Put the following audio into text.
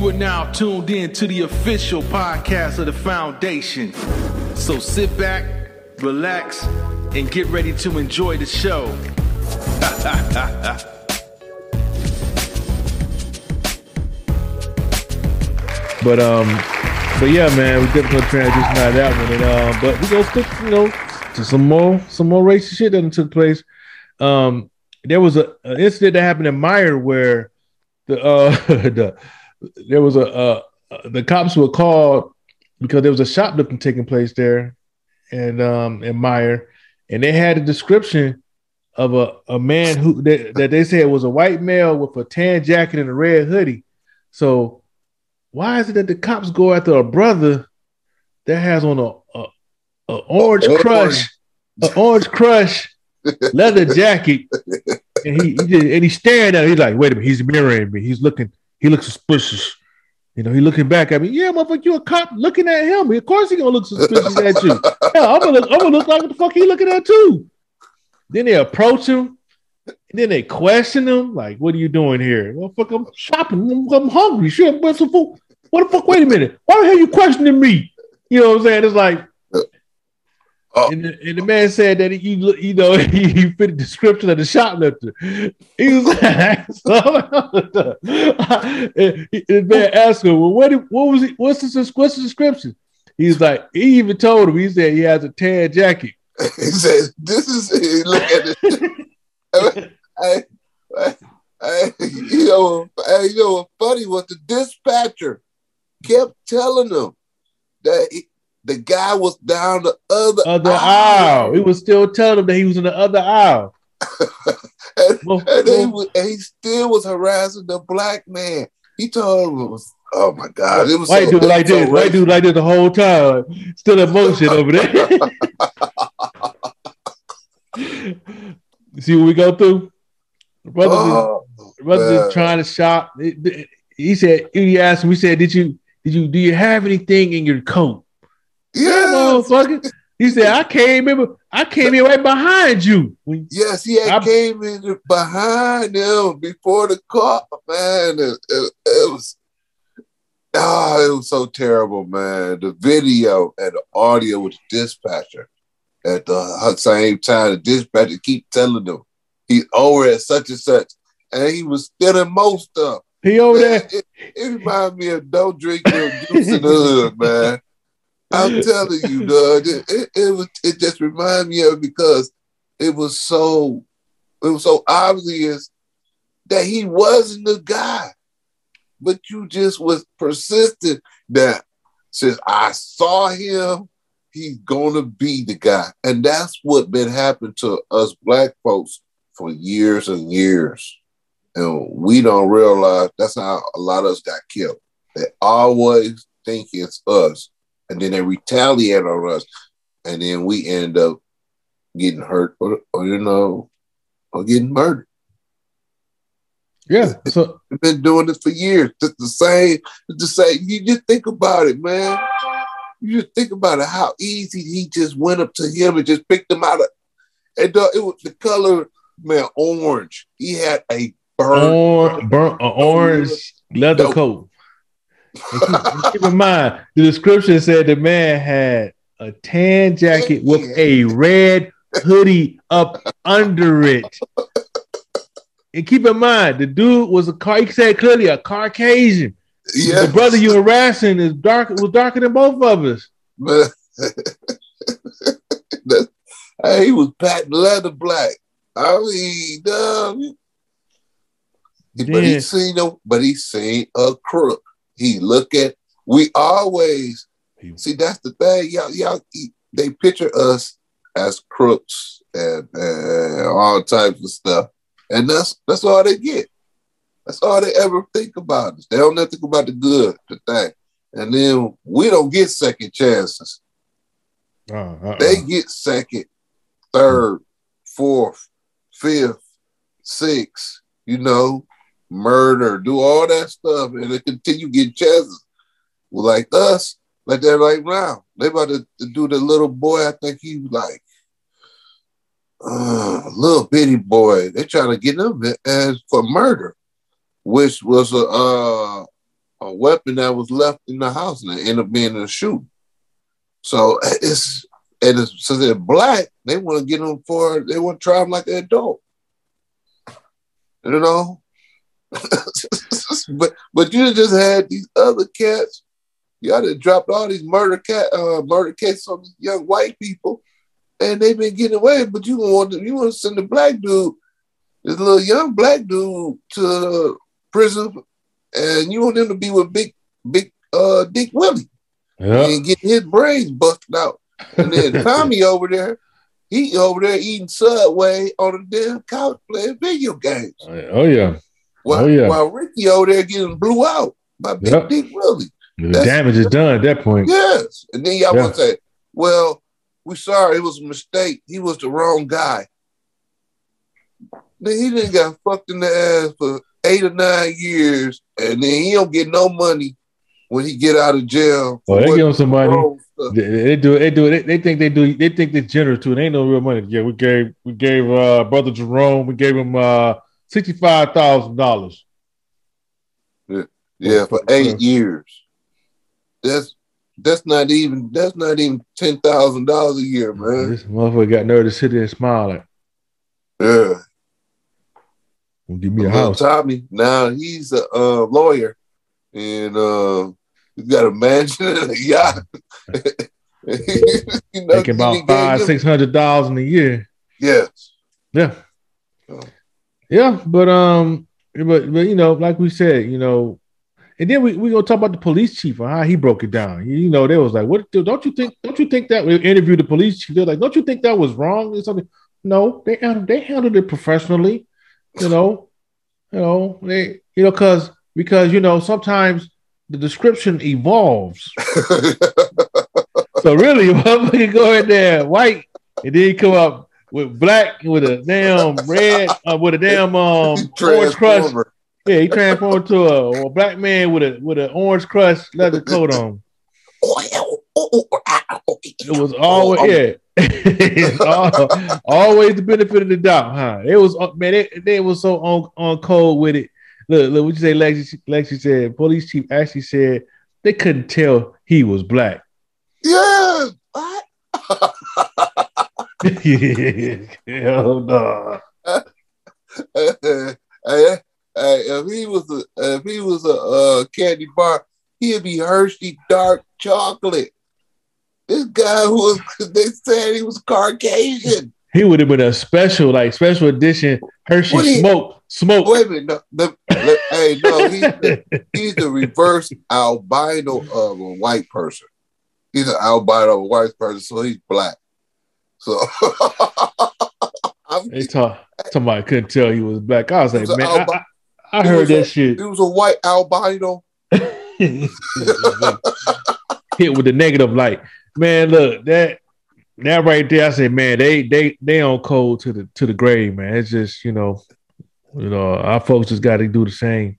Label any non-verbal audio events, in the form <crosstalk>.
You are now tuned in to the official podcast of the foundation. So sit back, relax, and get ready to enjoy the show. <laughs> But um, but yeah, man, we definitely transition out of that one. And um, but we gonna stick, you know, to some more some more racist shit that took place. Um, there was a, an incident that happened in Meijer where the uh <laughs> the there was a uh the cops were called because there was a shoplifting taking place there and um in Meijer, and they had a description of a, a man who that, that they said was a white male with a tan jacket and a red hoodie. So why is it that the cops go after a brother that has on a, a, a orange Orange. crush, an orange crush leather jacket, and he, he just, and he's staring at. It. He's like, wait a minute, he's mirroring me. He's looking. He looks suspicious. You know, he looking back at me. Yeah, motherfucker, you a cop looking at him. Of course he gonna look suspicious at you. Yeah, I'm gonna look. I'm gonna look like what the fuck he looking at too. Then they approach him. And then they question him, like, "What are you doing here?" Well, fuck, I'm shopping. I'm, I'm hungry. Shit, what's the fuck? What the fuck? Wait a minute. Why the hell you questioning me? You know what I'm saying? It's like, Oh. and, the, and the man said that he, you know, <laughs> he, he fit the description of the shoplifter. He was <laughs> like, so, and the man asked him, "Well, what? What was it? What's the what's the description?" He's like, he even told him. He said he has a tan jacket. <laughs> he says, "This is look at it." I, I, I, you know, I, you know, funny was the dispatcher kept telling them that he, the guy was down the other Other aisle. He was still telling him that he was in the other aisle. <laughs> and, Well, and, he well- was, and he still was harassing the black man. He told him was, oh my god, it was White so, dude like so this. White dude like this the whole time. Still in motion over there. <laughs> See what we go through? The oh, brother, just- Oh, man. just trying to shop. He said, he asked him, he said, Did you did you do you have anything in your coat? Yeah, Motherfucker. He said, I came in, I came in right behind you. Yes, he had I- came in behind him before the car, man. It, it, it was, ah, it was so terrible, man. The video and the audio with the dispatcher at the same time. The dispatcher keep telling them he's over at such and such, and he was stealing most stuff. He over Man, there. it, it reminds me of don't drink your juice in the hood, man. I'm <laughs> telling you, dog. It, it, it was it just reminded me of because it was so it was so obvious that he wasn't the guy. But you just was persistent that since I saw him, he's gonna be the guy. And that's what been happening to us black folks for years and years. And we don't realize that's how a lot of us got killed. They always think it's us, and then they retaliate on us, and then we end up getting hurt or, or you know, or getting murdered. Yeah. So We've been doing this for years. Just the same, it's the same. You just think about it, man. You just think about it, how easy he just went up to him and just picked him out of and uh, it was the color, man, orange. He had a burn. or, burnt, a orange leather coat. And keep, and keep in mind, the description said the man had a tan jacket with a red hoodie up under it. And keep in mind, the dude was a car. He said clearly a Caucasian. Yeah, The brother you were harassing is dark. Was darker than both of us. But hey, he was patent leather black. I mean, um, but Then- he seen a, but he seen a crook. He look at. We always see that's the thing. Y'all, y'all, they picture us as crooks and, and all types of stuff, and that's that's all they get. That's all they ever think about us. They don't ever think about the good, the thing, and then we don't get second chances. Uh, uh-uh. They get second, third, fourth, fifth, sixth, you know, murder, do all that stuff, and they continue getting chances. Well, like us, like that right now. They about to, to do the little boy, I think he like uh, little bitty boy. They trying to get him as for murder, which was a uh, a weapon that was left in the house and it ended up being a shoe. So it's and it's, since they're black, they want to get them for they want to try them like an adult. You know, <laughs> but but you just had these other cats. Y'all have dropped all these murder cat uh, murder cases on these young white people, and they've been getting away. But you want to, you want to send a black dude, this little young black dude, to prison, and you want him to be with big big uh Dick Willie and get his brains busted out. And then <laughs> Tommy over there, he over there eating Subway on a damn couch playing video games. Oh yeah. While, Oh, yeah. while Ricky over there getting blew out by Big Yep. Dick Willie. The That's- damage is done at that point. Yes. And then y'all Yeah. want to say, well, we sorry, it was a mistake. He was the wrong guy. Then he didn't got fucked in the ass for eight or nine years, and then he don't get no money when he get out of jail. Oh, they give him some money. They, they do it. They do it. They, they think they do. They think they're generous too. It ain't no real money. Yeah, we gave we gave uh brother Jerome. We gave him uh sixty five thousand dollars. Yeah, for Yeah. eight years. That's that's not even that's not even ten thousand dollars a year, man. This motherfucker got nerve to sit there and smile like, Yeah. well, "Give me a house." Tommy, now he's a uh, lawyer, and uh, he's got a mansion and a yacht. <laughs> you know, Making about five six hundred thousand a year. Yes. Yeah. Yeah, but um, but but you know, like we said, you know, and then we we gonna talk about the police chief and how he broke it down. You, you know, they was like, "What? Don't you think? Don't you think that?" We interviewed the police chief. They're like, "Don't you think that was wrong?" Or something. No, they handled they handled it professionally. You know, you know they you know because because you know sometimes the description evolves. <laughs> So really, <laughs> motherfucker go in there white and then he come up with black with a damn red uh, with a damn um <laughs> orange crust. Yeah, he transformed to a, a black man with a with an orange crust leather coat on. It was always Oh, yeah. <laughs> It's always the benefit of the doubt, huh? It was uh, man, they, they was so on on code with it. Look, look, what you say, Lexi? Lexi said, police chief actually said they couldn't tell he was black. Yeah. Hell no. hey, hey, if he was a if he was a uh, candy bar, he'd be Hershey dark chocolate. This guy was <laughs> they said he was Caucasian. He would have been a special, like special edition Hershey What do you- smoke, smoke. Wait a minute, no, the, the- hey, no, he's the, he's the reverse albino of a white person. He's an albino of a white person, so he's black. So <laughs> I'm, They talk, somebody couldn't tell he was black. I was like, was a man, I, albi- I, I heard that was shit. It was a white albino. <laughs> Hit with the negative light. Man, look, that that right there, I said, man, they they they on cold to the to the grave, man. It's just, you know, you know, our folks just gotta do the same.